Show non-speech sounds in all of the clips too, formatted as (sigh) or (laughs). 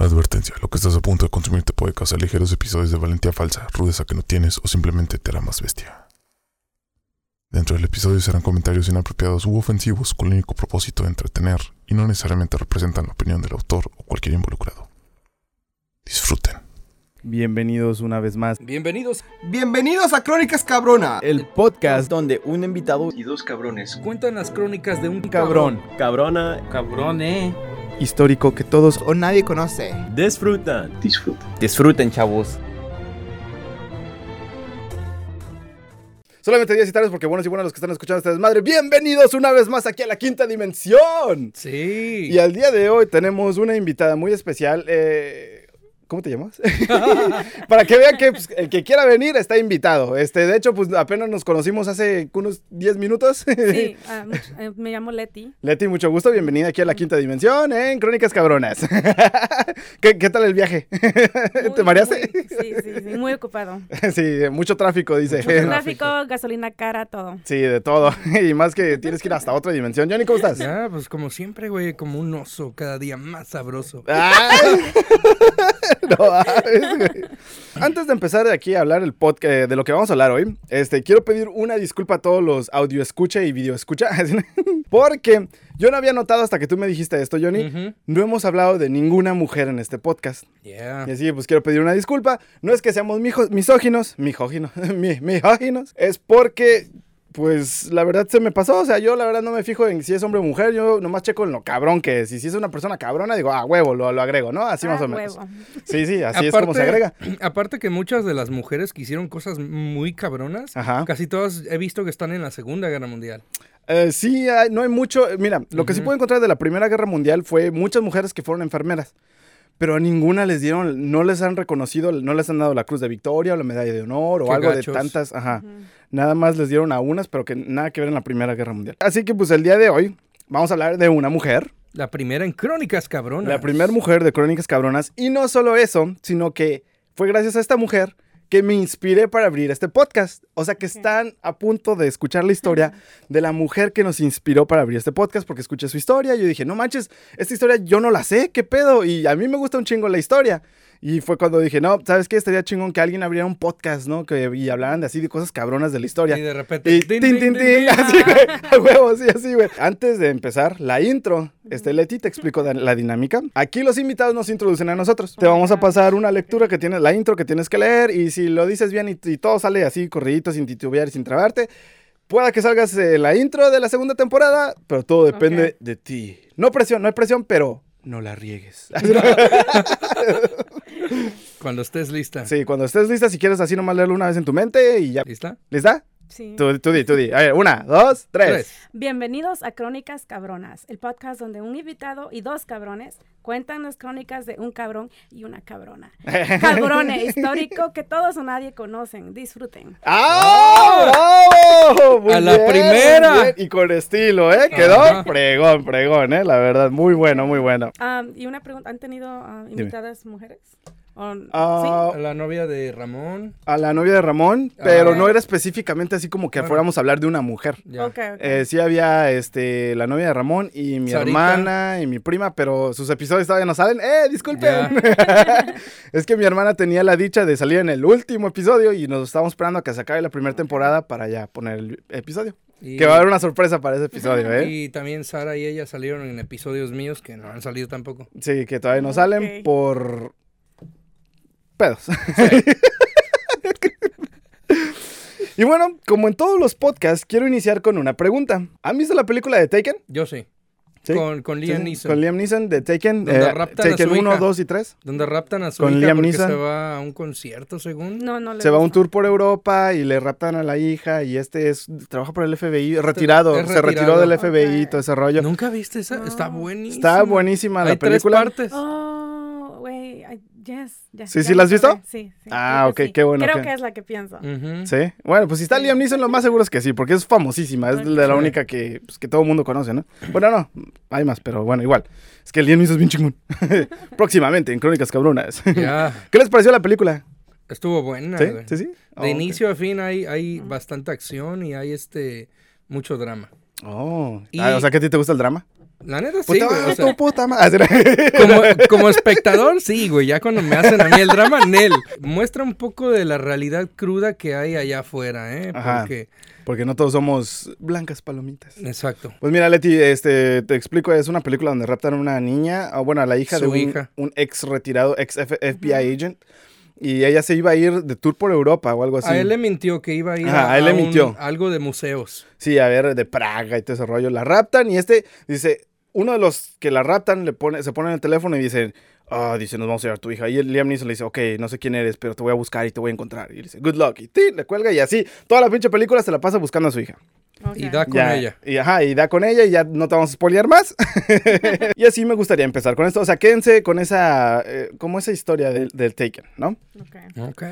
Advertencia, lo que estás a punto de consumir te puede causar ligeros episodios de valentía falsa, rudeza que no tienes o simplemente te hará más bestia. Dentro del episodio serán comentarios inapropiados u ofensivos con el único propósito de entretener y no necesariamente representan la opinión del autor o cualquier involucrado. Disfruten. Bienvenidos una vez más. Bienvenidos. Bienvenidos a Crónicas Cabrona. El podcast donde un invitado Y dos cabrones cuentan las crónicas de un cabrón, Cabrona, Cabrón, histórico que todos O nadie conoce. disfrutan. Disfruta. Disfruten, chavos. Solamente 10 y tardes porque buenos y buenas los que están escuchando esta desmadre. Bienvenidos una vez más aquí a la quinta dimensión. Sí. Y al día de hoy tenemos una invitada muy especial. eh, ¿Cómo te llamas? (laughs) Para que vean que pues, el que quiera venir está invitado. Este, de hecho, pues apenas nos conocimos hace unos 10 minutos. Sí, (laughs) ah, much- eh, me llamo Leti. Leti, mucho gusto. Bienvenida aquí a la quinta dimensión en Crónicas Cabronas. (laughs) ¿Qué, qué tal el viaje? ¿Te mareaste? muy- sí, sí, sí, muy ocupado. Sí, mucho tráfico, dice. Mucho tráfico, gasolina cara, todo. Sí, de todo. Y más que tienes que ir hasta otra dimensión. Johnny, ¿cómo estás? Ya, pues como siempre, güey, como un oso cada día más sabroso. (laughs) No, güey. Antes de empezar de aquí a hablar el podcast de lo que vamos a hablar hoy, este, quiero pedir una disculpa a todos los audio escucha y video escucha, (laughs) porque yo no había notado hasta que tú me dijiste esto, Johnny. No hemos hablado de ninguna mujer en este podcast. Yeah. Y así, pues quiero pedir una disculpa. No es que seamos misóginos, mijóginos, (laughs) mi- mijóginos, es porque, pues, la verdad se me pasó. O sea, yo la verdad no me fijo en si es hombre o mujer, yo nomás checo en lo cabrón que es. Y si es una persona cabrona, digo, ah, huevo, lo, lo agrego, ¿no? Así más Ah, o menos. huevo. Sí, sí, así es como se agrega. (clears throat) Aparte que muchas de las mujeres que hicieron cosas muy cabronas, Ajá. casi todas he visto que están en la Segunda Guerra Mundial. Eh, sí, hay- no hay mucho. Mira, lo que sí puedo encontrar de la Primera Guerra Mundial fue muchas mujeres que fueron enfermeras. Pero a ninguna les dieron, no les han reconocido, no les han dado la Cruz de Victoria o la Medalla de Honor o Qué algo de tantas. Ajá. Nada más les dieron a unas, pero que nada que ver en la Primera Guerra Mundial. Así que pues el día de hoy vamos a hablar de una mujer, La primera en Crónicas Cabronas. la primera mujer de Crónicas Cabronas. Y no solo eso, sino que fue gracias a esta mujer que me inspiré para abrir este podcast. O sea que están a punto de escuchar la historia de la mujer que nos inspiró para abrir este podcast porque escuché su historia. y Yo dije, no manches, esta historia yo no la sé, ¿qué pedo? Y a mí me gusta un chingo la historia. Y fue cuando dije, no, ¿sabes qué? Estaría chingón que alguien abriera un podcast, ¿no? Que, y hablaran de así de cosas cabronas de la historia. Y de repente. Y tin, tin, (laughs) así, güey, (laughs) a huevo, sí, así, güey. Antes de empezar la intro, este, Leti, te explico la dinámica. Aquí los invitados nos introducen a nosotros. Te vamos a pasar una lectura que tienes, la intro que tienes que leer, y si lo dices bien y, y todo sale así, corridito, sin titubear y sin trabarte, pueda que salgas eh, la intro de la segunda temporada, pero todo depende de ti. No presión, no hay presión, pero no la riegues. (laughs) Cuando estés lista. sí, cuando estés lista, si quieres así nomás leerlo una vez en tu mente y ya. ¿Lista? ¿Lista? Sí. Tú, tú di, tú di. A ver, una, dos, tres. Tres. Bienvenidos a Crónicas Cabronas, el podcast donde un invitado y dos cabrones cuentan las crónicas de un cabrón y una cabrona. (laughs) Cabrone histórico que todos o nadie conocen. Disfruten. ¡Ah! ¡Bravo! Muy ¡A la primera! muy bien. Y con estilo, ¿eh? Quedó Ajá. pregón, pregón, ¿eh? La verdad, muy bueno, muy bueno. Ah, y una pregunta, ¿han tenido ah, invitadas mujeres? ¿O- Ah, La novia de Ramón. A la novia de Ramón, pero Ah. no era específicamente así como que Bueno. fuéramos a hablar de una mujer. sí? Eh, sí había este, la novia de Ramón y mi Sarita. hermana y mi prima, pero sus episodios todavía no salen. ¡Eh, disculpen! (laughs) Es que mi hermana tenía la dicha de salir en el último episodio y nos estábamos esperando a que se acabe la primera temporada para ya poner el episodio. Y, Que va a haber una sorpresa para ese episodio, ¿eh? y también Sara y ella salieron en episodios míos que no han salido tampoco. Sí, que todavía no salen por pedos. (laughs) y bueno, como en todos los podcasts, quiero iniciar con una pregunta. ¿Han visto la película de Taken? Yo sí. Sí. Con, Liam sí, Neeson. Con Liam Neeson de Taken. Donde eh, raptan a Taken su 1, hija. 2 y 3. Donde raptan a su Con hija Liam porque Neeson. se va a un concierto, según. No, no le Se va a un tour por Europa y le raptan a la hija y este es trabaja por el FBI, retirado, es se retiró del FBI y todo ese rollo. ¿Nunca viste esa? Está buenísima. Está buenísima la Hay tres película. partes. Oh, güey. Yes, yes. Sí, ya sí, ¿la has visto? Sí, sí. Ah, creo que ok, sí. qué bueno Creo que- que es la que pienso. Sí. Bueno, pues si está Sí. Liam Neeson, lo más seguro es que sí, porque es famosísima. Es de la única que, pues, que todo el mundo conoce, ¿no? Bueno, no, hay más, pero bueno, igual. Es que Liam Neeson es bien chingón. (laughs) Próximamente en Crónicas Cabronas. (laughs) ¿Qué les pareció la película? Estuvo buena. ¿Sí? ¿Sí, sí? De Oh, inicio a fin hay, hay bastante acción y hay este mucho drama. Oh. Y- Ah, o sea, que a ti te gusta el drama. La neta sí, Puta, güey. o tu sea, puta madre. (laughs) como, como espectador, sí, güey. Ya cuando me hacen a mí el drama, Nel. Muestra un poco de la realidad cruda que hay allá afuera, ¿eh? Ajá. Porque, Porque no todos somos blancas palomitas. exacto. Pues mira, Leti, este, te explico, es una película donde raptan a una niña, o bueno, a la hija de un, hija. un ex retirado, ex FBI agent, y ella se iba a ir de tour por Europa o algo así. A él le mintió que iba a ir Ajá, a, a él le un- mintió. algo de museos. Sí, a ver, de Praga y todo ese rollo. La raptan y este dice, uno de los que la raptan le pone, se pone en el teléfono y dice, ah, dice, nos vamos a llevar a tu hija. Y el Liam Neeson le dice, ok, no sé quién eres, pero te voy a buscar y te voy a encontrar. Y le dice, good luck. Y le cuelga y así, toda la pinche película se la pasa buscando a su hija. Y da con Ya, ella. Y, ajá, y da con ella y ya no te vamos a spoilear más. (laughs) y así me gustaría empezar con esto. O sea, quédense con esa, eh, como esa historia del, del Taken, ¿no? Ok. Ok.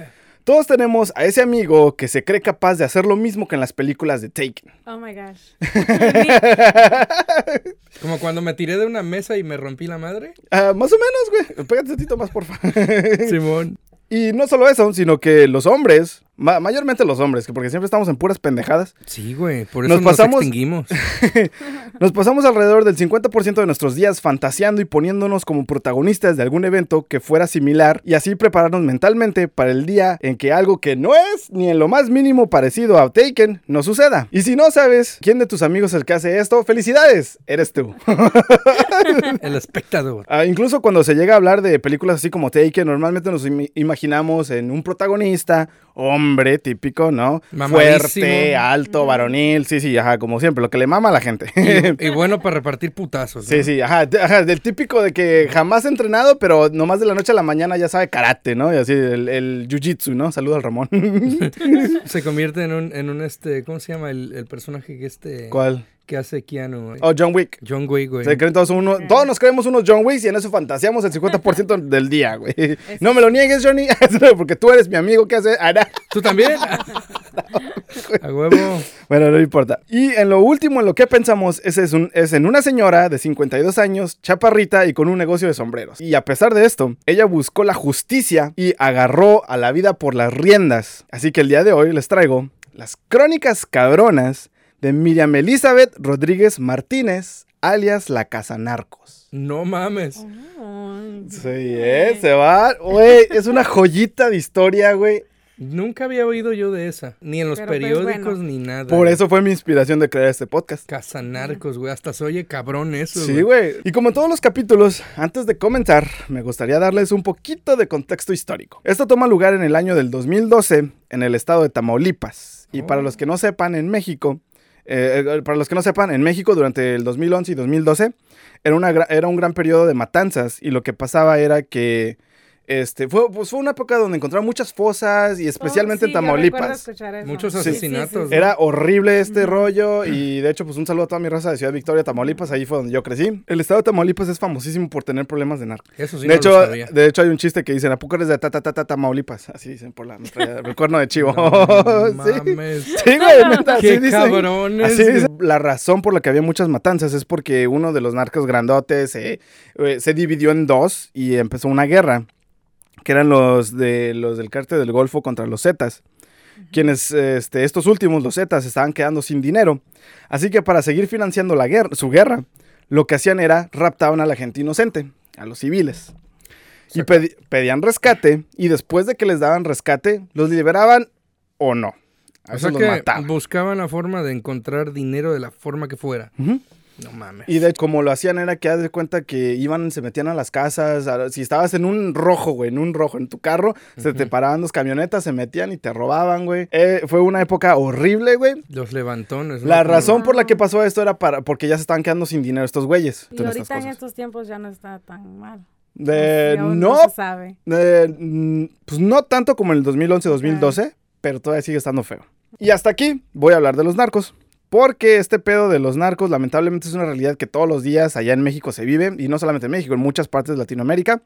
Todos tenemos a ese amigo que se cree capaz de hacer lo mismo que en las películas de Taken. Oh my gosh. (laughs) Como cuando me tiré de una mesa y me rompí la madre. Ah, más o menos, güey. Pégate un tantito más, por favor. (laughs) Simón. Y no solo eso, sino que los hombres, ma- mayormente los hombres, que porque siempre estamos en puras pendejadas, Sí, güey. Por eso Nos nos, pasamos- extinguimos. (laughs) nos pasamos alrededor del 50% de nuestros días fantaseando y poniéndonos como protagonistas de algún evento que fuera similar y así prepararnos mentalmente para el día en que algo que no es ni en lo más mínimo parecido a Taken nos suceda. Y si no sabes quién de tus amigos es el que hace esto, felicidades, eres tú. (laughs) (laughs) El espectador. Ah, incluso cuando se llega a hablar de películas así como Taken, normalmente nos im- imaginamos en un protagonista, hombre típico, ¿no? Mamadísimo. Fuerte, alto, varonil, sí, sí, ajá, como siempre, lo que le mama a la gente. Y, (laughs) y bueno para repartir putazos. ¿no? Sí, sí, ajá, ajá, del típico de que jamás ha entrenado, pero nomás de la noche a la mañana ya sabe karate, ¿no? Y así, el, el jiu-jitsu, ¿no? Saluda al Ramón. (laughs) (laughs) Se convierte en un, en un este, ¿cómo se llama? El, el personaje que este. ¿Cuál? Que hace Keanu, güey. Oh, John Wick. John Wick, güey. Se creen todos uno, todos nos creemos unos John Wicks y en eso fantaseamos el 50% del día, güey. No me lo niegues, Johnny, (laughs) porque tú eres mi amigo, ¿qué haces? Ah. ¿Tú también? (laughs) A huevo. Bueno, no importa. Y en lo último, en lo que pensamos, es, es, un- es en una señora de 52 años, chaparrita y con un negocio de sombreros. Y a pesar de esto, ella buscó la justicia y agarró a la vida por las riendas. Así que el día de hoy les traigo las crónicas cabronas de Miriam Elizabeth Rodríguez Martínez, alias la Casa Narcos. No mames. Sí, ¿eh? Se va. Güey, es una joyita de historia, güey. Nunca había oído yo de esa. Ni en los Pero, pues, periódicos bueno. ni nada. Por eso fue mi inspiración de crear este podcast. Cazanarcos, güey. Hasta se oye cabrón eso, Sí, güey. Y como en todos los capítulos, antes de comenzar, me gustaría darles un poquito de contexto histórico. Esto toma lugar en el año del 2012 en el estado de Tamaulipas. Y para Oh. los que no sepan, en México, eh, eh, para los que no sepan, en México durante el 2011 y 2012 era, una, era un gran periodo de matanzas y lo que pasaba era que este, fue, pues fue una época donde encontraron muchas fosas y especialmente Oh, en sí, Tamaulipas. Muchos Sí, sí, sí, asesinatos, sí. Era horrible este rollo y de hecho pues un saludo a toda mi raza de Ciudad Victoria, Tamaulipas, ahí fue donde yo crecí. El estado de Tamaulipas es famosísimo por tener problemas de narco. Eso sí de, no hecho, lo sabía. de hecho hay un chiste que dicen, ¿a poco eres de ta, ta, ta, ta, Tamaulipas? Así dicen por la (laughs) el cuerno de chivo. No (laughs) sí. mames. Sí, güey, neta, así dicen. cabrones. Así dice. La razón por la que había muchas matanzas es porque uno de los narcos grandotes eh, eh, se dividió en dos y empezó una guerra, que eran los de los del cártel del Golfo contra los Zetas. Quienes, este, estos últimos, los Zetas, estaban quedando sin dinero. Así que para seguir financiando la guerra, su guerra, lo que hacían era raptaban a la gente inocente, a los civiles. Y pedi- pedían rescate, y después de que les daban rescate, los liberaban o no. A O sea los que mataban. buscaban la forma de encontrar dinero de la forma que fuera. No mames. Y de como lo hacían era que haz de cuenta que iban, se metían a las casas. a- si estabas en un rojo, güey, en un rojo, en tu carro, se te paraban dos camionetas, se metían y te robaban, güey. Eh, fue una época horrible, güey. Los levantones. ¿no? La razón por la que pasó esto era para, porque ya se estaban quedando sin dinero estos güeyes. Y ahorita en estos tiempos ya no está tan mal. De, no, se sabe. de, mm, pues no tanto como en el 2011-2012, pero todavía sigue estando feo. Y hasta aquí voy a hablar de los narcos. Porque este pedo de los narcos lamentablemente es una realidad que todos los días allá en México se vive. Y no solamente en México, en muchas partes de Latinoamérica.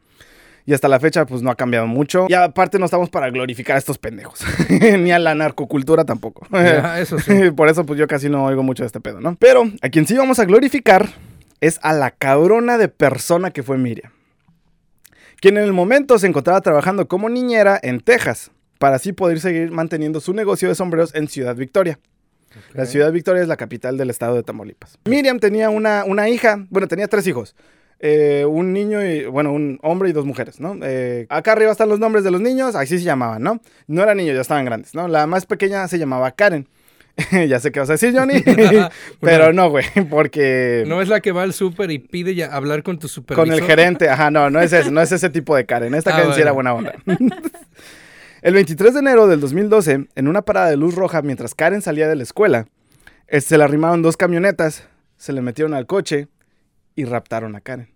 Y hasta la fecha pues no ha cambiado mucho. Y aparte no estamos para glorificar a estos pendejos. (laughs) Ni a la narcocultura tampoco. Ya, eso sí. (laughs) Por eso pues yo casi no oigo mucho de este pedo, ¿no? Pero a quien sí vamos a glorificar es a la cabrona de persona que fue Miriam. Quien en el momento se encontraba trabajando como niñera en Texas, para así poder seguir manteniendo su negocio de sombreros en Ciudad Victoria. La ciudad Victoria es la capital del estado de Tamaulipas. Miriam tenía una, una hija, bueno, tenía tres hijos. Eh, un niño y, bueno, un hombre y dos mujeres, ¿no? Eh, acá arriba están los nombres de los niños, así se llamaban, ¿no? No eran niños, ya estaban grandes, ¿no? La más pequeña se llamaba Karen. (laughs) ya sé qué vas a decir, Johnny. (laughs) Pero no, güey, (laughs) porque... No es la que va al súper y pide ya hablar con tu supervisor. Con el gerente, ajá, no, no es ese, no es ese tipo de Karen. Esta Ah, Karen sí era buena onda. El 23 de enero del 2012, en una parada de luz roja, mientras Karen salía de la escuela, eh, se le arrimaron dos camionetas, se le metieron al coche y raptaron a Karen.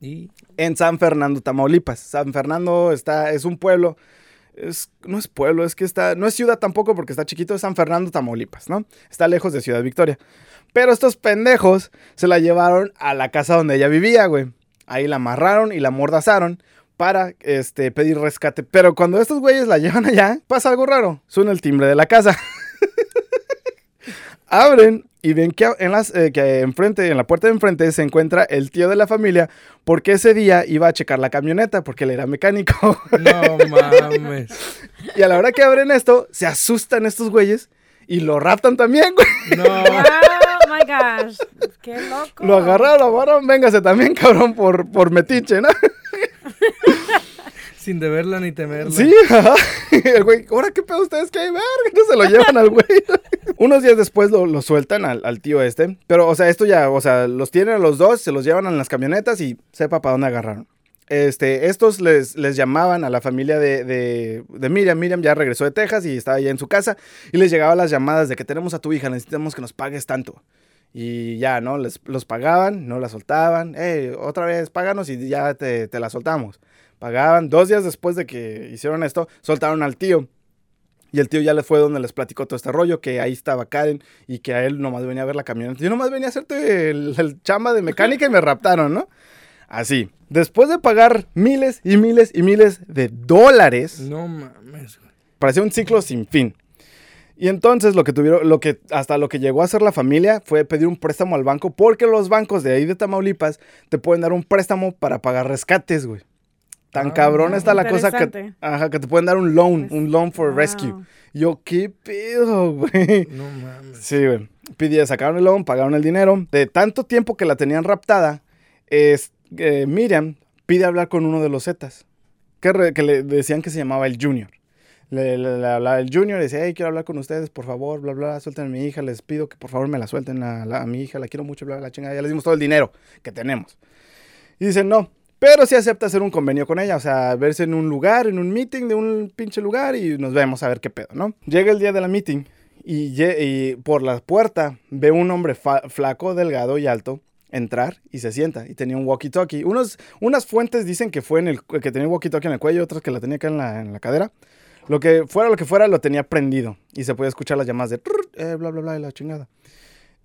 Y En San Fernando, Tamaulipas. San Fernando está, es un pueblo, es, no es pueblo, es que está, no es ciudad tampoco porque está chiquito, es San Fernando, Tamaulipas, ¿no? Está lejos de Ciudad Victoria. Pero estos pendejos se la llevaron a la casa donde ella vivía, güey. Ahí la amarraron y la mordazaron para este, pedir rescate. Pero cuando estos güeyes la (laughs) llevan allá, pasa algo raro. Suena el timbre de la casa. (laughs) Abren y ven que, en las, eh, que enfrente, en la puerta de enfrente se encuentra el tío de la familia porque ese día iba a checar la camioneta porque él era mecánico. no (laughs) mames. y a la hora que abren esto, se asustan estos güeyes y lo raptan también, güey. No. Oh my gosh. Qué loco. Lo agarraron, lo agarraron, véngase también, cabrón, por, por metiche, ¿no? (laughs) Sin deberla ni temerla. Sí, ajá. (laughs) El güey, ¿ahora qué pedo ustedes que hay? Verga, no se lo llevan al güey. (laughs) Unos días después lo, lo sueltan al, tío este. Pero, o sea, esto ya, o sea, los tienen a los dos, se los llevan en las camionetas y sepa para dónde agarraron. Este, estos les, les llamaban a la familia de, de, de Miriam. Miriam ya regresó de Texas y estaba ya en su casa. Y les llegaban las llamadas de que tenemos a tu hija, necesitamos que nos pagues tanto. Y ya, ¿no? Les, los pagaban, no la soltaban. Hey, otra vez, páganos y ya te, te la soltamos. Pagaban. Dos días después de que hicieron esto, soltaron al tío. Y el tío ya le fue donde les platicó todo este rollo, que ahí estaba Karen y que a él nomás venía a ver la camioneta. Yo nomás venía a hacerte el, el chamba de mecánica y me raptaron, ¿no? Así. Después de pagar miles y miles y miles de dólares, No mames, parecía un ciclo sin fin. Y entonces lo que tuvieron, lo que hasta lo que llegó a hacer la familia fue pedir un préstamo al banco, porque los bancos de ahí de Tamaulipas te pueden dar un préstamo para pagar rescates, güey. Tan Ah, cabrón está la cosa que, ajá, que te pueden dar un loan, Pues, un loan for wow. rescue. Yo, ¿qué pedo, güey? No mames. Sí, güey. Pidieron, sacaron el loan, pagaron el dinero. De tanto tiempo que la tenían raptada, es, eh, Miriam pide hablar con uno de los Zetas. Que, re- que le decían que se llamaba el Junior. Le, le- le hablaba el Junior y decía, hey, quiero hablar con ustedes, por favor, bla, bla, suelten a mi hija, les pido que por favor me la suelten a, la- a mi hija, la quiero mucho, bla, bla, la chingada, ya les dimos todo el dinero que tenemos. Y dicen, no, pero sí acepta hacer un convenio con ella, o sea, verse en un lugar, en un meeting de un pinche lugar y nos vemos a ver qué pedo, ¿no? Llega el día de la meeting y, y por la puerta ve un hombre flaco, delgado y alto entrar y se sienta y tenía un walkie-talkie. Unos, unas fuentes dicen que fue en el que tenía un walkie-talkie en el cuello, otras que la tenía acá en la, en la cadera. Lo que fuera lo que fuera lo tenía prendido y se podía escuchar las llamadas de eh, bla bla bla y la chingada.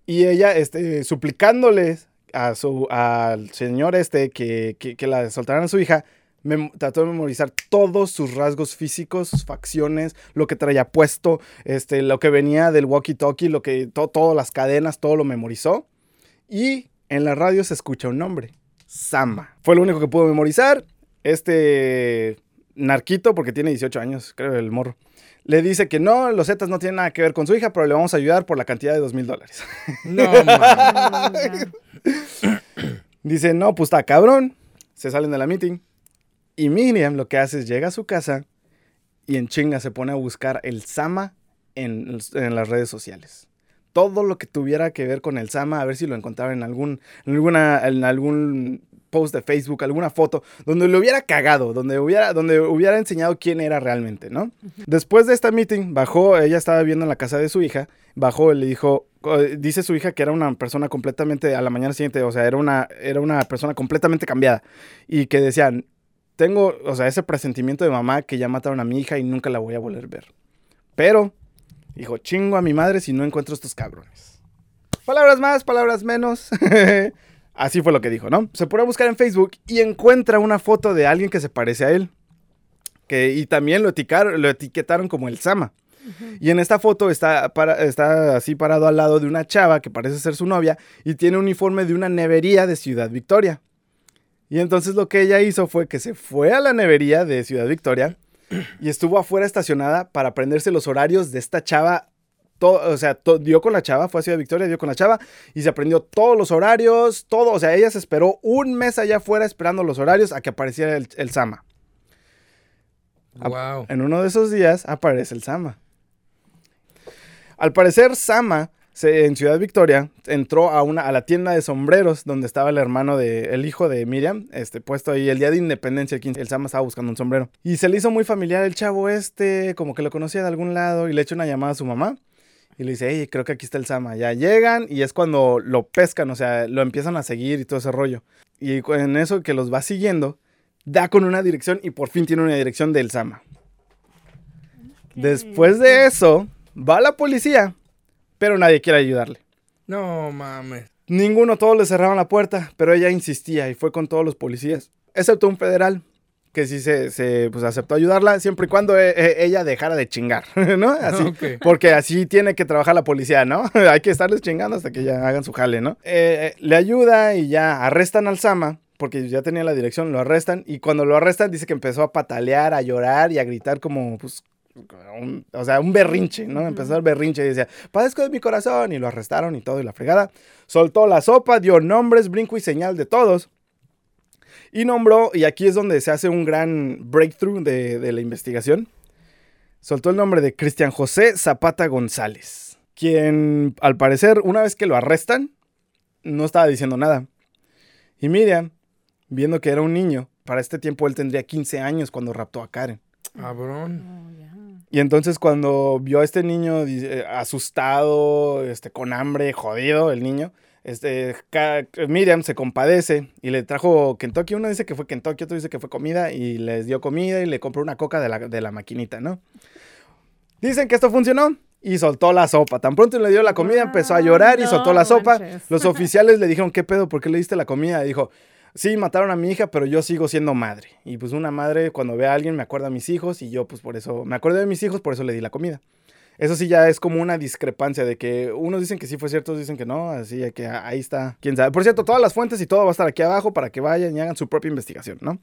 Y ella este suplicándoles a su al señor este que, que, que la soltaran a su hija mem- trató de memorizar todos sus rasgos físicos, sus facciones, lo que traía puesto, este, lo que venía del walkie-talkie, lo que, to- todas las cadenas, todo lo memorizó. Y en la radio se escucha un nombre, Sama. Fue lo único que pudo memorizar. Este narquito, porque tiene 18 años, creo, el morro. Le dice que no, los Zetas no tienen nada que ver con su hija, pero le vamos a ayudar por la cantidad de dos mil dólares. No. (laughs) Dice, no, pues está cabrón. Se salen de la meeting. Y Miriam lo que hace es llega a su casa y en chinga se pone a buscar el Sama en, en las redes sociales. Todo lo que tuviera que ver con el Sama, a ver si lo encontraba en algún, en alguna, en algún post de Facebook, alguna foto, donde le hubiera cagado, donde hubiera, donde hubiera enseñado quién era realmente, ¿no? Después de esta meeting, bajó, ella estaba viendo en la casa de su hija, bajó y le dijo, dice su hija que era una persona completamente, a la mañana siguiente, o sea, era una, era una persona completamente cambiada y que decían, tengo, o sea, ese presentimiento de mamá que ya mataron a mi hija y nunca la voy a volver a ver. Pero, dijo, chingo a mi madre si no encuentro estos cabrones. Palabras más, palabras menos. (laughs) Así fue lo que dijo, ¿no? Se pone a buscar en Facebook y encuentra una foto de alguien que se parece a él. Que, y también lo, etiquetaron como el Sama. Y en esta foto está, para- está así parado al lado de una chava que parece ser su novia y tiene un uniforme de una nevería de Ciudad Victoria. Y entonces lo que ella hizo fue que se fue a la nevería de Ciudad Victoria y estuvo afuera estacionada para aprenderse los horarios de esta chava todo, o sea, dio con la chava, fue a Ciudad Victoria, dio con la chava y se aprendió todos los horarios, todo, o sea, ella se esperó un mes allá afuera esperando los horarios a que apareciera el, el Sama. Wow. En uno de esos días aparece el Sama. Al parecer, Sama se- en Ciudad Victoria entró a, una, a la tienda de sombreros donde estaba el hermano de, el hijo de Miriam, este, puesto ahí el día de independencia, el 15, el Sama estaba buscando un sombrero. Y se le hizo muy familiar el chavo este, como que lo conocía de algún lado y le echa una llamada a su mamá. Y le dice, hey, creo que aquí está el Sama. Ya llegan y es cuando lo pescan, o sea, lo empiezan a seguir y todo ese rollo. Y en eso que los va siguiendo, da con una dirección y por fin tiene una dirección del Sama. Después de eso, va la policía, pero nadie quiere ayudarle. No mames. Ninguno, todos le cerraron la puerta, pero ella insistía y fue con todos los policías, excepto un federal que sí se, se, pues, aceptó ayudarla siempre y cuando eh, eh, ella dejara de chingar, (laughs) ¿no? Así, porque así tiene que trabajar la policía, ¿no? (laughs) Hay que estarles chingando hasta que ya hagan su jale, ¿no? Eh, eh, le ayuda y ya arrestan al Sama, porque ya tenía la dirección, lo arrestan, y cuando lo arrestan dice que empezó a patalear, a llorar y a gritar como, pues, un- o sea, un berrinche, ¿no? Empezó el berrinche y decía, padezco de mi corazón, y lo arrestaron y todo, y la fregada. Soltó la sopa, dio nombres, brinco y señal de todos. Y nombró, y aquí es donde se hace un gran breakthrough de, de la investigación. Soltó el nombre de Cristian José Zapata González, quien al parecer una vez que lo arrestan, no estaba diciendo nada. Y Miriam, viendo que era un niño, para este tiempo él tendría 15 años cuando raptó a Karen. Cabrón. Oh. Y entonces cuando vio a este niño eh, asustado, este, con hambre, jodido el niño, este, Miriam se compadece y le trajo Kentucky. Uno dice que fue Kentucky, otro dice que fue comida y les dio comida y le compró una coca de la, de la maquinita, ¿no? Dicen que esto funcionó y soltó la sopa. Tan pronto le dio la comida, empezó a llorar y No soltó la sopa. Los (laughs) oficiales le dijeron, ¿qué pedo? ¿Por qué le diste la comida? Y dijo, sí, mataron a mi hija, pero yo sigo siendo madre. Y pues una madre, cuando ve a alguien, me acuerda a mis hijos y yo pues por eso, me acuerdo de mis hijos, por eso le di la comida. Eso sí ya es como una discrepancia de que unos dicen que sí fue cierto, otros dicen que no, así que ahí está, quién sabe. Por cierto, todas las fuentes y todo va a estar aquí abajo para que vayan y hagan su propia investigación, ¿no?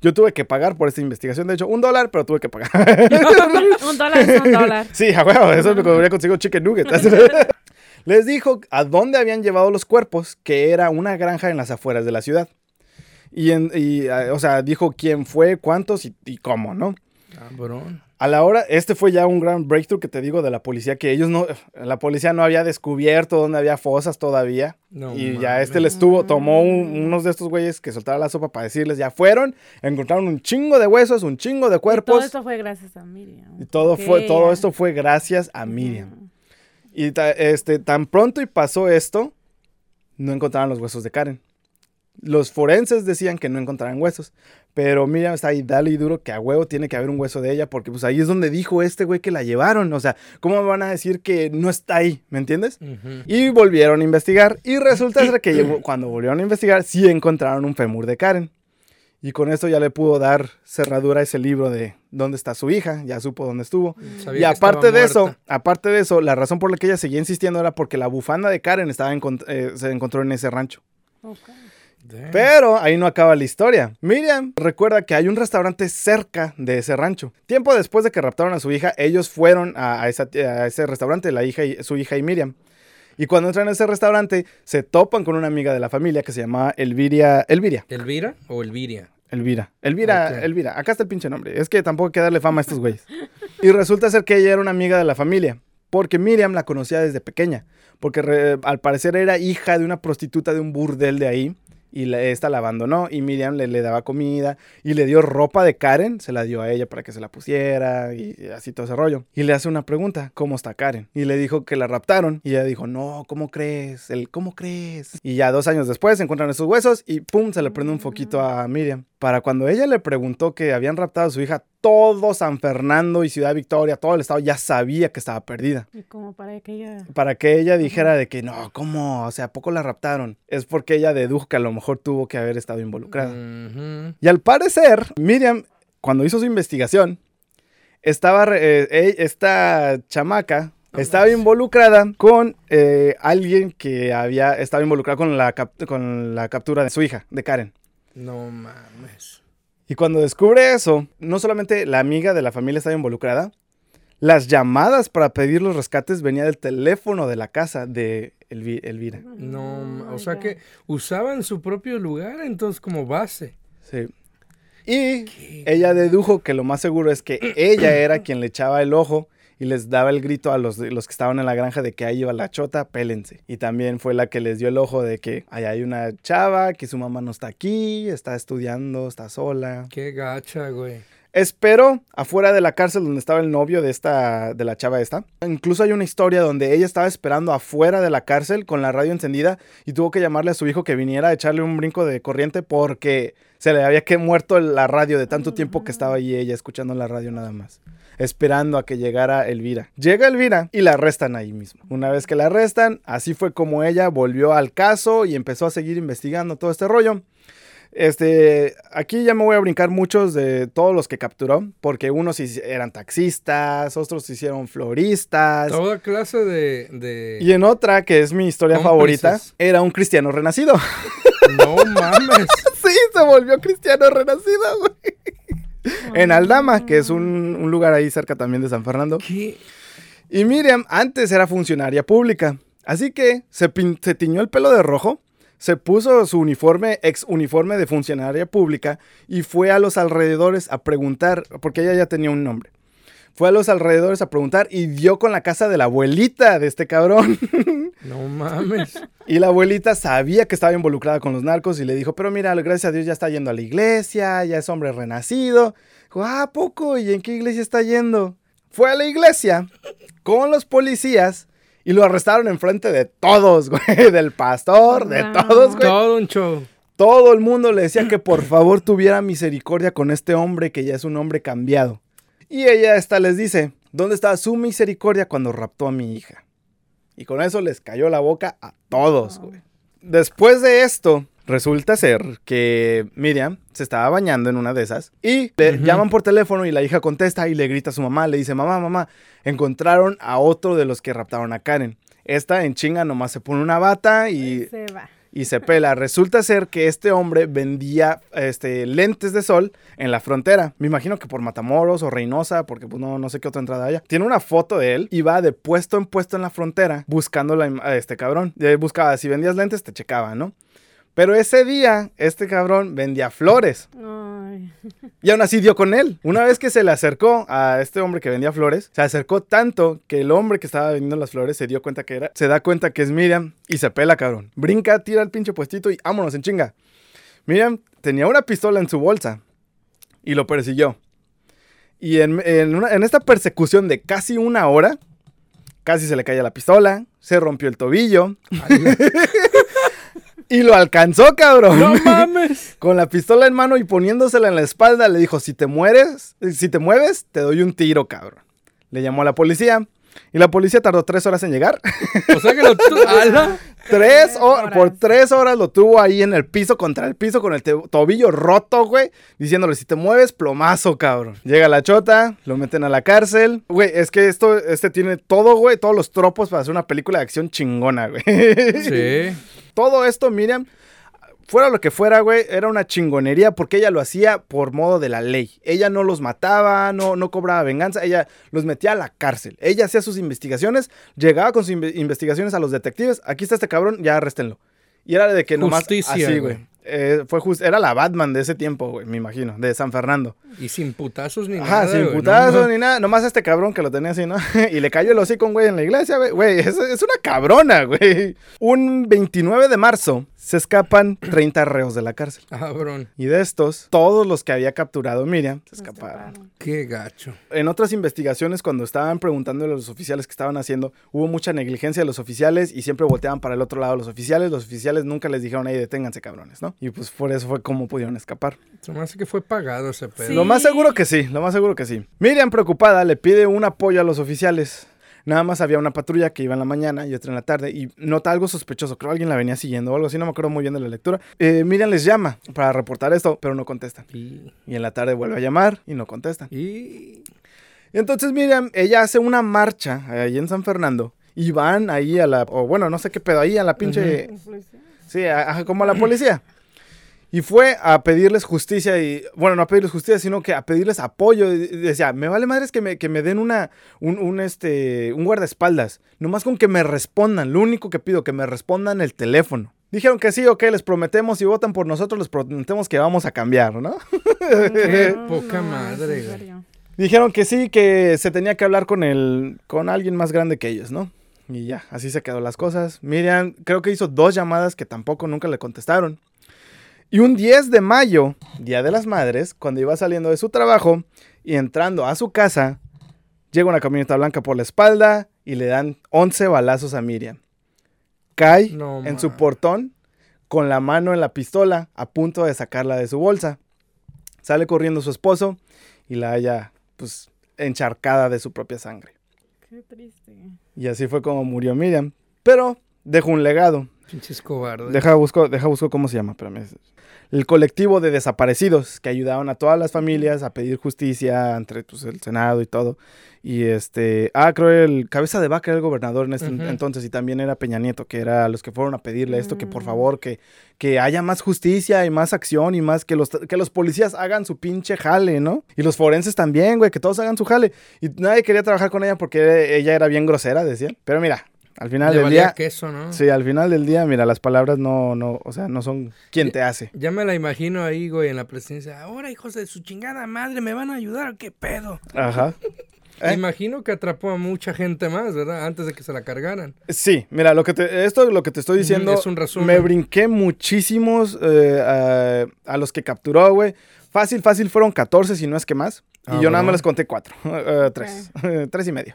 Yo tuve que pagar por esta investigación, de hecho, un dólar, pero tuve que pagar. (laughs) un dólar es un (laughs) dólar. Sí, a huevo, eso es lo que habría conseguido chicken nuggets. (laughs) Les dijo a dónde habían llevado los cuerpos, que era una granja en las afueras de la ciudad. Y, en- y, ah, o sea, dijo quién fue, cuántos y, y cómo, ¿no? Cabrón. A la hora, este fue ya un gran breakthrough que te digo de la policía, que ellos no, la policía no había descubierto dónde había fosas todavía. No y ya este les tuvo, tomó un- unos de estos güeyes que soltaron la sopa para decirles, ya fueron, encontraron un chingo de huesos, un chingo de Y todo cuerpos. esto fue gracias a Miriam. Y todo, fue, todo esto fue gracias a. Miriam. Y ta- este, tan pronto y pasó esto, no encontraron los huesos de Karen. Los forenses decían que no encontraran huesos, pero Miriam está ahí, dale y duro, que a huevo tiene que haber un hueso de ella, porque pues ahí es donde dijo este güey que la llevaron. O sea, ¿cómo me van a decir que no está ahí? ¿Me entiendes? Y volvieron a investigar, y resulta ser que (clears throat) llegó- cuando volvieron a investigar, sí encontraron un fémur de Karen. Y con esto ya le pudo dar cerradura a ese libro de dónde está su hija, ya supo dónde estuvo. Sabía Y aparte estaba de eso, aparte de eso, la razón por la que ella seguía insistiendo era porque la bufanda de Karen estaba eh, se encontró en ese rancho. Ok. Damn. Pero ahí no acaba la historia. Miriam recuerda que hay un restaurante cerca de ese rancho. Tiempo después de que raptaron a su hija, ellos fueron a, a esa- a ese restaurante, la hija y, su hija y Miriam. Y cuando entran a ese restaurante, se topan con una amiga de la familia que se llamaba Elviria. Elviria. ¿Elvira o Elviria? Elvira. Elvira. Elvira. Acá está el pinche nombre. Es que tampoco hay que darle fama a estos güeyes. Y resulta ser que ella era una amiga de la familia. Porque Miriam la conocía desde pequeña. Porque re- al parecer era hija de una prostituta de un burdel de ahí. Y la- esta la abandonó. Y Miriam le, daba comida. Y le dio ropa de Karen. Se la dio a ella para que se la pusiera. Y así todo ese rollo. Y le hace una pregunta. ¿Cómo está Karen? Y le dijo que la raptaron. Y ella dijo, no, ¿cómo crees? El, ¿Cómo crees? Y ya dos años después encuentran esos huesos. Y pum, se le prende un foquito a Miriam. Para cuando ella le preguntó que habían raptado a su hija, todo San Fernando y Ciudad Victoria, todo el estado ya sabía que estaba perdida. Y como para que ella... Para que ella dijera de que no, ¿cómo? O sea, ¿a poco la raptaron? Es porque ella dedujo que a lo mejor tuvo que haber estado involucrada. Y al parecer, Miriam, cuando hizo su investigación, estaba, eh, eh, esta chamaca estaba involucrada con eh, alguien que había estado involucrado con la, cap- con la captura de su hija, de Karen. No mames. Y cuando descubre eso, no solamente la amiga de la familia estaba involucrada, Las llamadas para pedir los rescates venía del teléfono de la casa de Elvi- Elvira. No, Oh o sea God. que usaban su propio lugar entonces como base. Sí. Y ella dedujo que lo más seguro es que ella era quien le echaba el ojo y les daba el grito a los, los que estaban en la granja de que ahí iba la chota, pélense. Y también fue la que les dio el ojo de que ahí hay una chava, que su mamá no está aquí, está estudiando, está sola. Qué gacha, güey. Esperó afuera de la cárcel donde estaba el novio de esta, de la chava esta. Incluso hay una historia donde ella estaba esperando afuera de la cárcel con la radio encendida y tuvo que llamarle a su hijo que viniera a echarle un brinco de corriente porque se le había que muerto la radio de tanto tiempo que estaba ahí ella escuchando la radio nada más. Esperando a que llegara Elvira. Llega Elvira y la arrestan ahí mismo. Una vez que la arrestan, así fue como ella volvió al caso y empezó a seguir investigando todo este rollo. Este, aquí ya me voy a brincar muchos de todos los que capturó, porque unos eran taxistas, otros hicieron floristas. Toda clase de... de- Y en otra, que es mi historia favorita, era un cristiano renacido. No mames. (laughs) sí, se volvió cristiano renacido, güey. (laughs) En Aldama, que es un, un lugar ahí cerca también de San Fernando. ¿Qué? Y Miriam antes era funcionaria pública, así que se, pin- se tiñó el pelo de rojo, se puso su uniforme, ex uniforme de funcionaria pública y fue a los alrededores a preguntar, porque ella ya tenía un nombre. Fue a los alrededores a preguntar y dio con la casa de la abuelita de este cabrón. (laughs) No mames. Y la abuelita sabía que estaba involucrada con los narcos y le dijo, pero mira, gracias a Dios ya está yendo a la iglesia, ya es hombre renacido. Dijo, ah, ¿a poco? ¿Y en qué iglesia está yendo? Fue a la iglesia con los policías y lo arrestaron enfrente de todos, (laughs) güey, del pastor, de todos, güey. Todo un show. Todo el mundo le decía que por favor tuviera misericordia con este hombre que ya es un hombre cambiado. Y ella esta les dice, ¿dónde estaba su misericordia cuando raptó a mi hija? Y con eso les cayó la boca a todos, güey. Después de esto, resulta ser que Miriam se estaba bañando en una de esas y le llaman por teléfono y la hija contesta y le grita a su mamá, le dice, mamá, mamá, encontraron a otro de los que raptaron a Karen. Esta en chinga nomás se pone una bata y Se va. Y se pela. Resulta ser que este hombre vendía este, lentes de sol en la frontera. Me imagino que por Matamoros o Reynosa, porque pues, no, no sé qué otra entrada haya. Tiene una foto de él y va de puesto en puesto en la frontera buscando a este cabrón. Él buscaba, si vendías lentes, te checaba, ¿no? Pero ese día, este cabrón vendía flores. Ay. Y aún así dio con él. Una vez que se le acercó a este hombre que vendía flores, se acercó tanto que el hombre que estaba vendiendo las flores se dio cuenta que era, se da cuenta que es Miriam y se pela, cabrón. Brinca, tira el pinche puestito y vámonos en chinga. Miriam tenía una pistola en su bolsa y lo persiguió. Y en, en una- en esta persecución de casi una hora, casi se le caía la pistola, se rompió el tobillo (laughs) y lo alcanzó, cabrón. No (laughs) mames. Con la pistola en mano y poniéndosela en la espalda, le dijo, si te mueres, si te mueves, te doy un tiro, cabrón. Le llamó a la policía y la policía tardó tres horas en llegar. O sea que lo... tu- (laughs) ¡Ala! tres ho- horas. por tres horas lo tuvo ahí en el piso, contra el piso, con el tobillo roto, güey. Diciéndole, si te mueves, plomazo, cabrón. Llega la chota, lo meten a la cárcel. Güey, es que esto, este tiene todo, güey, todos los tropos para hacer una película de acción chingona, güey. Sí. (laughs) Todo esto, Miriam, fuera lo que fuera, güey, era una chingonería porque ella lo hacía por modo de la ley. Ella no los mataba, no, no cobraba venganza, ella los metía a la cárcel. Ella hacía sus investigaciones, llegaba con sus inve- investigaciones a los detectives. Aquí está este cabrón, ya arréstenlo. Y era de que nomás Justicia, así, güey. Eh, fue just- era la Batman de ese tiempo, güey, me imagino, de San Fernando. Y sin putazos ni Ajá, nada. sin güey, putazo no ni nada. Nomás este cabrón que lo tenía así, ¿no? (laughs) y le cayó el hocico güey en la iglesia, güey. Güey, es, es una cabrona, güey. Un 29 de marzo se escapan 30 reos de la cárcel. Cabrón. Y de estos, todos los que había capturado Miriam se escaparon. Qué gacho. En otras investigaciones, cuando estaban preguntándole a los oficiales qué estaban haciendo, hubo mucha negligencia de los oficiales y siempre volteaban para el otro lado los oficiales. Los oficiales nunca les dijeron, ahí deténganse, cabrones, ¿no? Y pues por eso fue como pudieron escapar. Se me hace que fue pagado ese pedo. Sí. Lo más seguro que sí, lo más seguro que sí. Miriam, preocupada, le pide un apoyo a los oficiales. Nada más había una patrulla que iba en la mañana y otra en la tarde y nota algo sospechoso. Creo que alguien la venía siguiendo o algo así, no me acuerdo muy bien de la lectura. Eh, Miriam les llama para reportar esto, pero no contestan. Y... Y en la tarde vuelve a llamar y no contestan. y... Y entonces Miriam, ella hace una marcha ahí en San Fernando y van ahí a la, o bueno, no sé qué pedo, ahí a la pinche, sí, a- a- como a la policía. Y fue a pedirles justicia y, bueno, no a pedirles justicia, sino que a pedirles apoyo. Y decía, me vale madres que me, que me den una, un, un, este, un guardaespaldas. Nomás con que me respondan. Lo único que pido, que me respondan el teléfono. Dijeron que sí, ok, les prometemos, si votan por nosotros, les prometemos que vamos a cambiar, ¿no? Qué (laughs) poca no, madre. Dijeron que sí, que se tenía que hablar con el, con alguien más grande que ellos, ¿no? Y ya, así se quedó las cosas. Miriam, creo que hizo dos llamadas que tampoco nunca le contestaron. Y un 10 de mayo, Día de las Madres, cuando iba saliendo de su trabajo y entrando a su casa, llega una camioneta blanca por la espalda y le dan 11 balazos a Miriam. Cae No, en su portón con la mano en la pistola a punto de sacarla de su bolsa. Sale corriendo su esposo y la halla pues encharcada de su propia sangre. Qué triste. Y así fue como murió Miriam. Pero dejó un legado. Pinches cobardes. Deja busco, deja busco cómo se llama, espérame. El colectivo de desaparecidos que ayudaban a todas las familias a pedir justicia entre pues, el Senado y todo. Y este, ah, creo el cabeza de vaca era el gobernador en ese Ujú. entonces y también era Peña Nieto, que era los que fueron a pedirle esto, que por Mm. favor, que, que haya más justicia y más acción y más que los, que los policías hagan su pinche jale, ¿no? Y los forenses también, güey, que todos hagan su jale. Y nadie quería trabajar con ella porque ella era bien grosera, decían. Pero mira, al final Le del valía día... queso, ¿no? Sí, al final del día, mira, las palabras no, no, o sea, no son quien te hace. Ya me la imagino ahí, güey, en la presidencia. Ahora, hijos de su chingada madre, ¿me van a ayudar? ¿Qué pedo? Ajá. (laughs) ¿Eh? Imagino que atrapó a mucha gente más, ¿verdad? Antes de que se la cargaran. Sí, mira, lo que te, esto lo que te estoy diciendo, es un resumen. me brinqué muchísimos eh, a, a los que capturó, güey. Fácil, fácil, fueron 14, si no es que más. Y Ah, yo nada más les conté cuatro, (laughs) eh, tres, (laughs) tres y medio.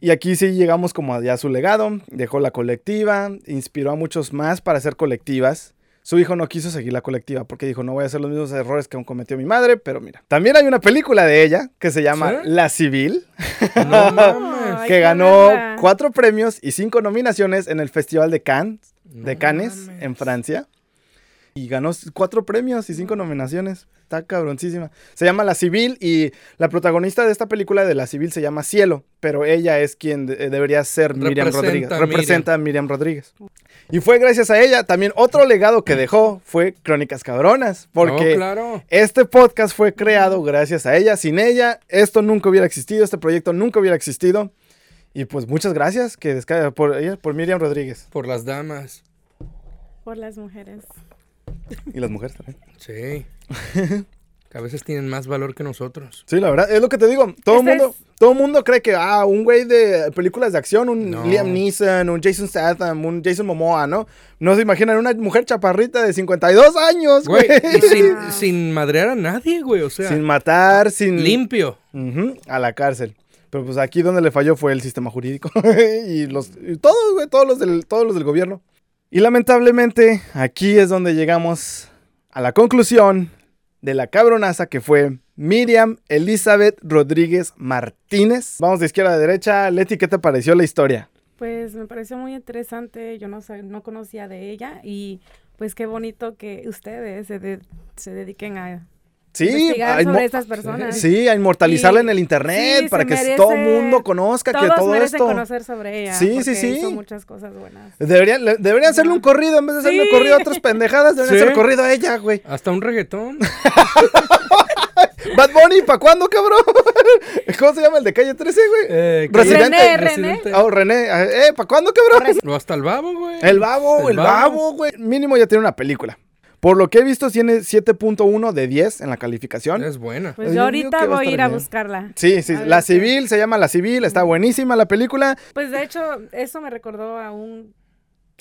Y aquí sí llegamos como a ya su legado, dejó la colectiva, inspiró a muchos más para hacer colectivas. Su hijo no quiso seguir la colectiva porque dijo, no voy a hacer los mismos errores que aún cometió mi madre, pero mira. También hay una película de ella que se llama ¿Sí? La Civil, No (laughs) mames. Que ganó cuatro premios y cinco nominaciones en el Festival de Cannes, de Cannes, mames. en Francia. Y ganó cuatro premios y cinco nominaciones. Está cabroncísima. Se llama La Civil y la protagonista de esta película de La Civil se llama Cielo, pero ella es quien de- debería ser Miriam Representa Rodríguez. a Representa a Miriam Rodríguez. Y fue gracias a ella. También otro legado que dejó fue Crónicas Cabronas, porque No, claro. este podcast fue creado gracias a ella. Sin ella, esto nunca hubiera existido, este proyecto nunca hubiera existido. Y pues muchas gracias que por ella, por Miriam Rodríguez. Por las damas. Por las mujeres. Y las mujeres también. Sí. que a veces tienen más valor que nosotros. Sí, la verdad, es lo que te digo. Todo el Este mundo, todo mundo cree que, ah, un güey de películas de acción, un No. Liam Neeson, un Jason Statham, un Jason Momoa, ¿no? No se imaginan una mujer chaparrita de 52 años, güey. Güey, y sin, (laughs) sin madrear a nadie, güey. O sea, Sin matar, sin... limpio. Ujú, a la cárcel. Pero pues aquí donde le falló fue el sistema jurídico (laughs) y los y todos, güey, todos los del todos los del gobierno. Y lamentablemente aquí es donde llegamos a la conclusión de la cabronaza que fue Miriam Elizabeth Rodríguez Martínez. Vamos de izquierda a derecha. Leti, ¿qué te pareció la historia? Pues me pareció muy interesante, yo no, no conocía de ella y pues qué bonito que ustedes se, de- se dediquen a Sí, a sobre inmo- estas personas. sí, a inmortalizarla Y- en el internet sí, para que merece- todo el mundo conozca que todo merecen esto. conocer sobre ella. Sí, sí, sí. Hizo muchas cosas buenas. Deberían, le- deberían hacerle un corrido en vez de hacerle un Sí. corrido a otras pendejadas. Deberían Sí. hacerle corrido a ella, güey. Hasta un reggaetón. (laughs) Bad Bunny, ¿pa' cuándo, cabrón? (laughs) ¿Cómo se llama el de calle 13, güey? Eh, Residente. René, Residente. Oh, René. Eh, ¿pa' cuándo, cabrón? O hasta el babo, güey. El babo, el, El babo, babo. güey. Mínimo ya tiene una película. Por lo que he visto, tiene 7.1 de 10 en la calificación. Es buena. Pues Yo ahorita voy a ir a bien. buscarla. Sí, sí. La qué- Civil, se llama La Civil. Está buenísima la película. Pues de hecho, eso me recordó a un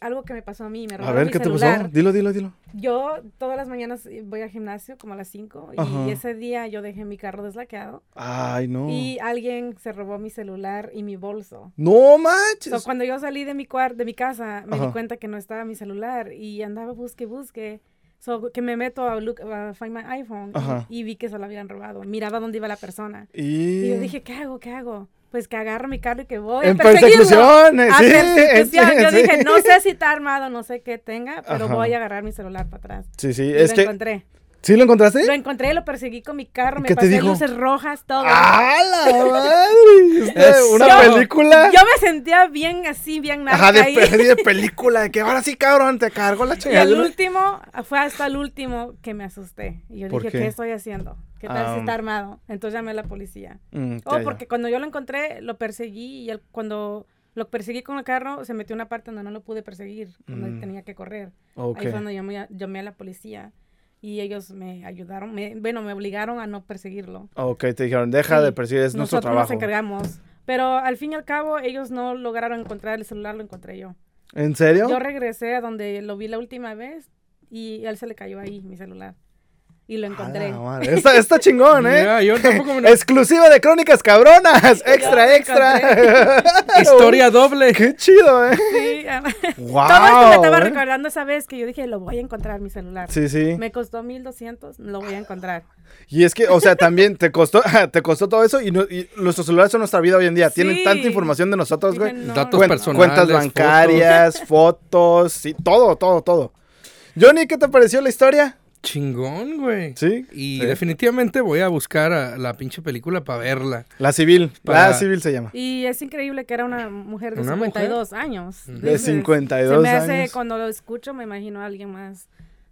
algo que me pasó a mí. Me A ver, mi ¿qué te pasó? Dilo, dilo, dilo. Yo todas las mañanas voy al gimnasio como a las 5 Ajá. y ese día yo dejé mi carro deslaqueado Ay, no. y alguien se robó mi celular y mi bolso. No manches. So, cuando yo salí de mi cuar de mi casa, me Ajá. di cuenta que no estaba mi celular y andaba busque, busque. So, que me meto a, look, a Find My iPhone y- Ajá. y, vi que se lo habían robado. Miraba dónde iba la persona. Y... Y yo dije, ¿qué hago? ¿Qué hago? Pues que agarro mi carro y que voy En a perseguirlo. persecución, A sí, persecución. Yo sí, dije, no sé si está armado, no sé qué tenga, pero Ajá. voy a agarrar mi celular para atrás. Sí, sí. Y Es lo que encontré. ¿Sí lo encontraste? Lo encontré, lo perseguí con mi carro, me ¿Qué te pasé dijo? luces rojas, todo. ¡Ah, la (laughs) madre! Este. Una Yo- película. Yo me sentía bien así, bien narca Ajá, de, ahí. de (laughs) película, de que ahora sí, cabrón, te cargó la Y chingada. al último, fue hasta el último que me asusté. Y yo ¿Por dije, qué? qué? estoy haciendo? ¿Qué tal Ah. si está armado? Entonces llamé a la policía. Mm, Oh, ya, ya. porque cuando yo lo encontré, lo perseguí y cuando lo perseguí con el carro, se metió una parte donde no lo pude perseguir, donde Mm. tenía que correr. Ahí fue cuando llamé, llamé a la policía y ellos me ayudaron, me, bueno, me obligaron a no perseguirlo. Ok, te dijeron, deja Sí, de perseguir, es nuestro Nosotros trabajo. nos encargamos. Pero al fin y al cabo, ellos no lograron encontrar el celular, lo encontré yo. ¿En serio? Yo regresé a donde lo vi la última vez y él se le cayó ahí mi celular. Y lo encontré. Está, está chingón, (laughs) ¿eh? Yo tampoco me... Exclusiva de Crónicas Cabronas. (laughs) Extra, extra. (laughs) Historia doble. Qué chido, ¿eh? Sí, Wow. todo esto me estaba ¿eh? recordando esa vez que yo dije, lo voy a encontrar mi celular. Sí, sí. Me costó 1200, lo voy a encontrar. Y es que, o sea, también te costó, te costó todo eso y, no- y nuestros celulares son nuestra vida hoy en día. Tienen Sí. tanta información de nosotros, güey. no, Datos Cuen- personales. cuentas bancarias, fotos, sí, todo, todo, todo. Johnny, ¿qué te pareció la historia? Chingón, güey. Sí. Y Sí. definitivamente voy a buscar a la pinche película para verla. La civil, Para- la civil se llama. Y es increíble que era una mujer de ¿Una 52 años. De Entonces, 52 se me hace, años. cuando lo escucho, me imagino a alguien más.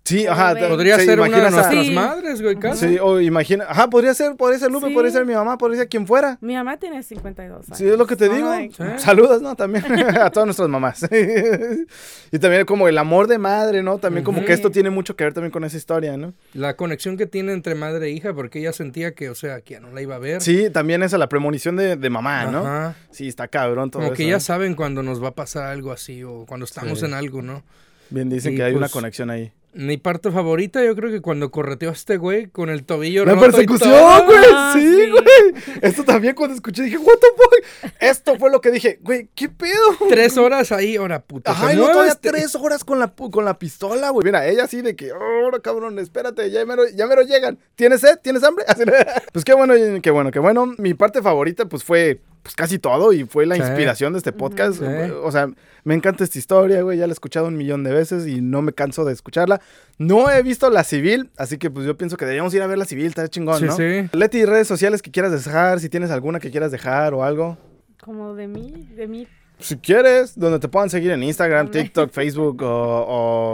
Sí, ajá. Podría se ser una de nuestras Sí. madres, güey, casi. Sí, o imagina, ajá, podría ser, podría ser Lupe, Sí. podría ser mi mamá, podría ser quien fuera. Mi mamá tiene 52 años. Sí, es lo que te digo. Sí. Saludos, ¿no? También (laughs) a todas nuestras mamás. (laughs) y también como el amor de madre, ¿no? También como que esto tiene mucho que ver también con esa historia, ¿no? La conexión que tiene entre madre e hija, porque ella sentía que, o sea, que ya no la iba a ver. Sí, también esa la premonición de, de mamá, ¿no? Ajá. Sí, está cabrón todo Como que ya ¿eh? saben cuando nos va a pasar algo así o cuando estamos Sí. en algo, ¿no? Bien dicen Y que hay una pues, conexión ahí. Mi parte favorita, yo creo que cuando correteó a este güey con el tobillo La roto y persecución, todo. güey. Ah, sí, sí. güey. Esto también cuando escuché dije, what the fuck. Esto fue lo que dije, güey, ¿qué pedo? Tres horas ahí, ahora puta. Ajá, te y no todavía tres horas con la, con la pistola, güey. Mira, ella así de que, ahora cabrón, espérate, ya mero, ya mero llegan. ¿Tienes sed? ¿Tienes hambre? (laughs) Así, (laughs) pues qué bueno, qué bueno, qué bueno. Mi parte favorita, pues fue pues casi todo y fue la Sí. inspiración de este podcast. Sí. O sea, me encanta esta historia, güey. Ya la he escuchado un millón de veces y no me canso de escucharla. No he visto la civil, así que pues yo pienso que deberíamos ir a ver la civil, está chingón, Sí, ¿no? sí. Leti, redes sociales que quieras dejar, si tienes alguna que quieras dejar o algo. Como de mí, de mí. Si quieres, donde te puedan seguir en Instagram. TikTok, Facebook o,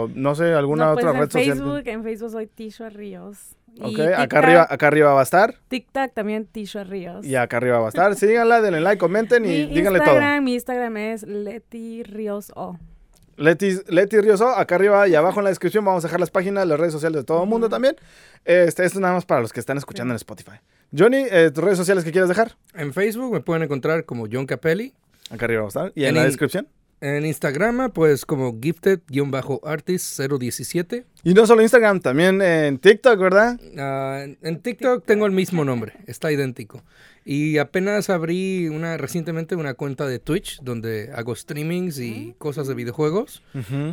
o no sé, alguna No, pues, otra en red social. Facebook, en Facebook soy Tisha Ríos. Ok, acá arriba, acá arriba va a estar. TikTok también Tisha Ríos. Y acá arriba va a estar. Síganla, denle like, comenten y Mi díganle todo. Instagram, mi Instagram es Leti Ríos O. Leti, Leti Rioso, acá arriba y abajo en la descripción vamos a dejar las páginas, las redes sociales de todo el mundo también. Este, esto es nada más para los que están escuchando en Spotify. Johnny, eh, tus redes sociales que quieras dejar. En Facebook me pueden encontrar como John Capelli. Acá arriba va a estar. Y en, En la descripción. En Instagram, pues como gifted-artist017. Y no solo Instagram, también en TikTok, ¿verdad? Ah, en- TikTok tengo el mismo nombre, está idéntico. Y apenas abrí una recientemente una cuenta de Twitch donde hago streamings y cosas de videojuegos.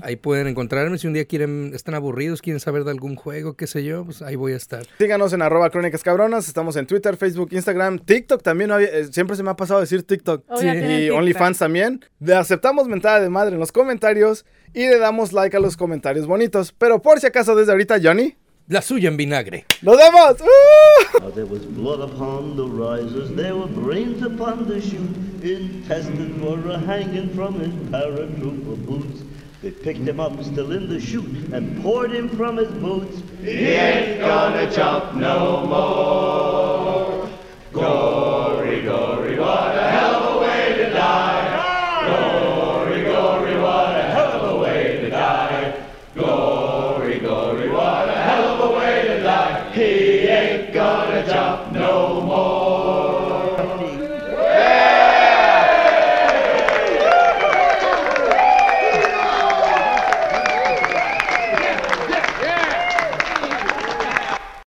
Ahí pueden encontrarme si un día quieren, están aburridos, quieren saber de algún juego, qué sé yo, pues ahí voy a estar. Síganos en arroba crónicas cabronas. Estamos en Twitter, Facebook, Instagram, TikTok también. no había- eh, siempre se me ha pasado decir TikTok. Sí. Y TikTok. OnlyFans también. Aceptamos mentada de madre en los comentarios y le damos like a los comentarios bonitos. Pero por si acaso desde ahorita, Johnny. La suya en vinagre. ¡Nos vemos! ¡Uh! There was blood upon the risers, there were brains upon the chute, intestines were a hanging from his paratrooper boots. They picked him up still in the chute and poured him from his boots. He ain't gonna jump no more. Gory, gory, what a hell!